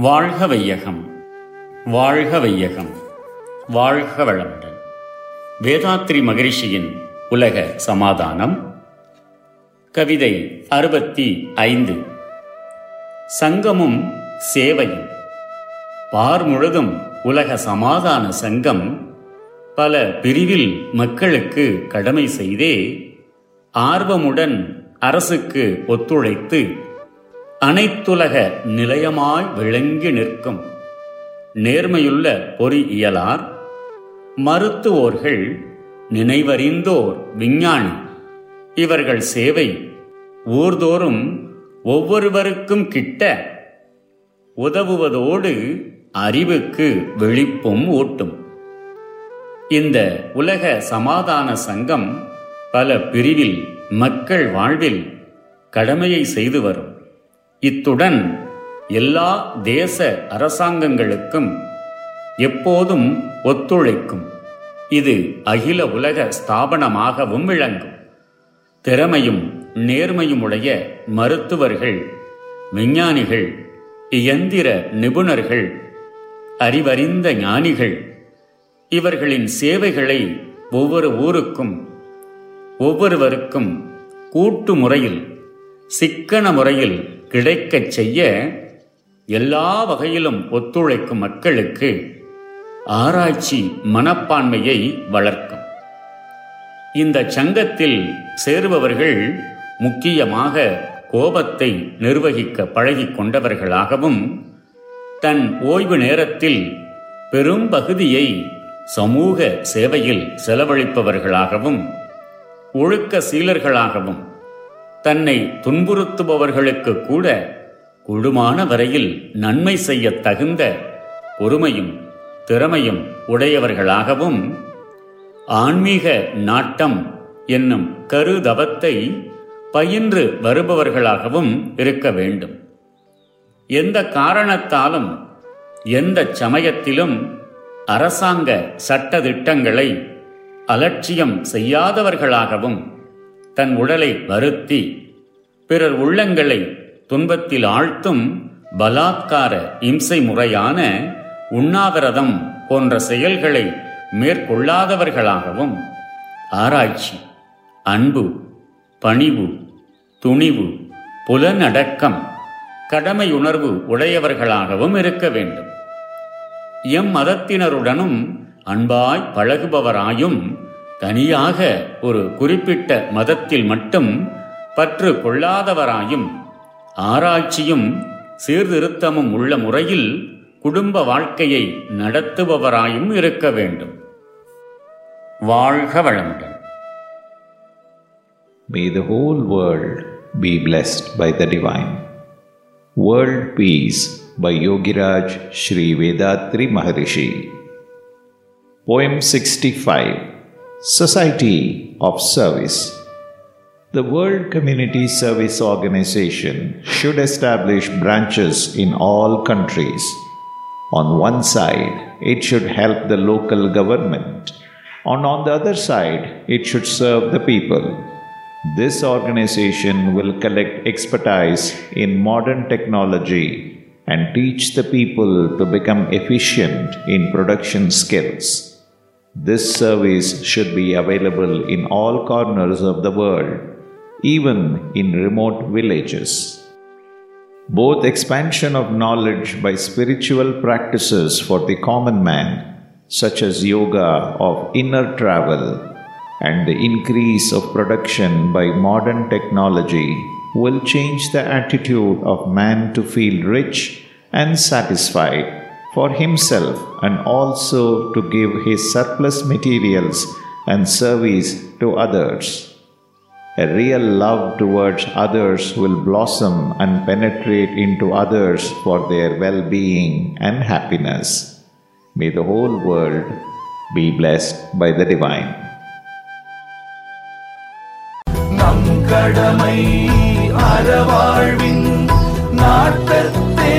வாழ்க வையகம் வாழ்க வையகம் வாழ்க வளமுடன். வேதாத்ரி மகரிஷியின் உலக சமாதானம் கவிதை அறுபத்தி ஐந்து. சங்கமும் சேவையும் பார் முழுதும் உலக சமாதான சங்கம் பல பிரிவில் மக்களுக்கு கடமை செய்தே ஆர்வமுடன் அரசுக்கு ஒத்துழைத்து அனைத்துலக நிலையமாய் விளங்கி நிற்கும். நேர்மையுள்ள பொறியியலார் மருத்துவோர்கள் நினைவறிந்தோர் விஞ்ஞானி இவர்கள் சேவை ஊர்தோறும் ஒவ்வொருவருக்கும் கிட்ட உதவுவதோடு அறிவுக்கு விழிப்பும் ஊட்டும். இந்த உலக சமாதான சங்கம் பல பிரிவில் மக்கள் வாழ்வில் கடமையை செய்து வரும். இத்துடன் எல்லா தேச அரசாங்கங்களுக்கும் எப்போதும் ஒத்துழைக்கும். இது அகில உலக ஸ்தாபனமாகவும் விளங்கும். திறமையும் நேர்மையுமுடைய மருத்துவர்கள் விஞ்ஞானிகள் இயந்திர நிபுணர்கள் அறிவறிந்த ஞானிகள் இவர்களின் சேவைகளை ஒவ்வொரு ஊருக்கும் ஒவ்வொருவருக்கும் கூட்டு முறையில் சிக்கன முறையில் கிடைக்கச் செய்ய எல்லா வகையிலும் ஒத்துழைக்கும் மக்களுக்கு ஆராய்ச்சி மனப்பான்மையை வளர்க்கும். இந்த சங்கத்தில் சேருபவர்கள் முக்கியமாக கோபத்தை நிர்வகிக்க பழகிக் கொண்டவர்களாகவும் தன் ஓய்வு நேரத்தில் பெரும் பகுதியை சமூக சேவையில் செலவழிப்பவர்களாகவும் ஒழுக்க சீலர்களாகவும் தன்னை துன்புறுத்துபவர்களுக்கு கூட குழுமான வரையில் நன்மை செய்ய தகுந்த பொறுமையும் திறமையும் உடையவர்களாகவும் ஆன்மீக நாட்டம் என்னும் கருதவத்தை பயின்று வருபவர்களாகவும் இருக்க வேண்டும். எந்த காரணத்தாலும் எந்த சமயத்திலும் அரசாங்க சட்டதிட்டங்களை அலட்சியம் செய்யாதவர்களாகவும் தன் உடலை வருத்தி பிறர் உள்ளங்களை துன்பத்தில் ஆழ்த்தும் பலாத்கார இம்சை முறையான உண்ணாவிரதம் போன்ற செயல்களை மேற்கொள்ளாதவர்களாகவும் ஆராய்ச்சி அன்பு பணிவு துணிவு புலனடக்கம் கடமையுணர்வு உடையவர்களாகவும் இருக்க வேண்டும். எம் மதத்தினருடனும் அன்பாய் பழகுபவராயும் தனியாக ஒரு குறிப்பிட்ட மதத்தில் மட்டும் பற்று கொள்ளாதவராயும் ஆராய்ச்சியும் சீர்திருத்தமும் உள்ள முறையில் குடும்ப வாழ்க்கையை நடத்துபவராயும் இருக்க வேண்டும் வாழ்க வளமுடன் May the whole world be blessed by the divine. World Peace by Yogiraj Sri Vedatri Maharishi. Poem 65 Society of Service. The World Community Service Organization should establish branches in all countries. On one side, it should help the local government, and on the other side, it should serve the people. This organization will collect expertise in modern technology and teach the people to become efficient in production skills. This service should be available in all corners of the world, even in remote villages. Both expansion of knowledge by spiritual practices for the common man, such as yoga of inner travel, and the increase of production by modern technology will change the attitude of man to feel rich and satisfied for himself and also to give his surplus materials and service to others. A real love towards others will blossom and penetrate into others for their well being and happiness. May the whole world be blessed by the divine. நம் கடமை அறவாழ்வின் நாட்டத்தே